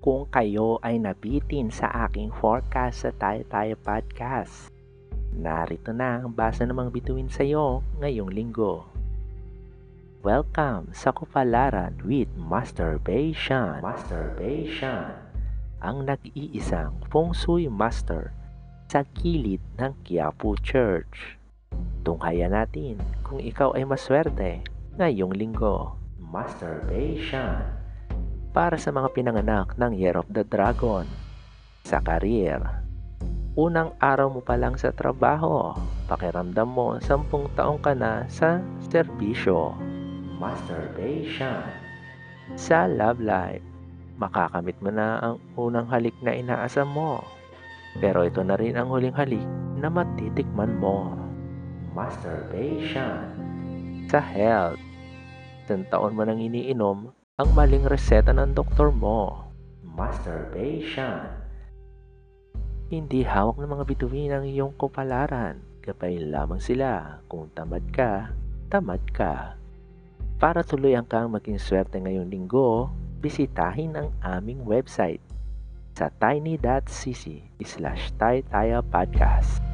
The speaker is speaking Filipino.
kung kayo ay nabitin sa aking forecast sa Tayo Tayo Podcast. Narito na ang basa ng mga bituin sa iyo ngayong linggo. Welcome sa Kupalaran with Masturbation. Masturbation. Ang nag-iisang feng shui master sa gilid ng Quiapo Church. Tunghayan natin kung ikaw ay maswerte ngayong linggo. Masturbation para sa mga pinanganak ng Year of the Dragon. Sa career, unang araw mo pa lang sa trabaho, pakiramdam mo sampung taong ka na sa serbisyo. Masturbation. Sa love life, makakamit mo na ang unang halik na inaasam mo. Pero ito na rin ang huling halik na matitikman mo. Masturbation. Sa health, isang taon mo nang iniinom ang maling reseta ng doktor mo. Masturbation. Hindi hawak ng mga bituin ang iyong kupalaran. Kapay lamang sila kung tamad ka, tamad ka. Para tuluyan kang maging swerte ngayong linggo, bisitahin ang aming website sa tiny.cc slash podcast.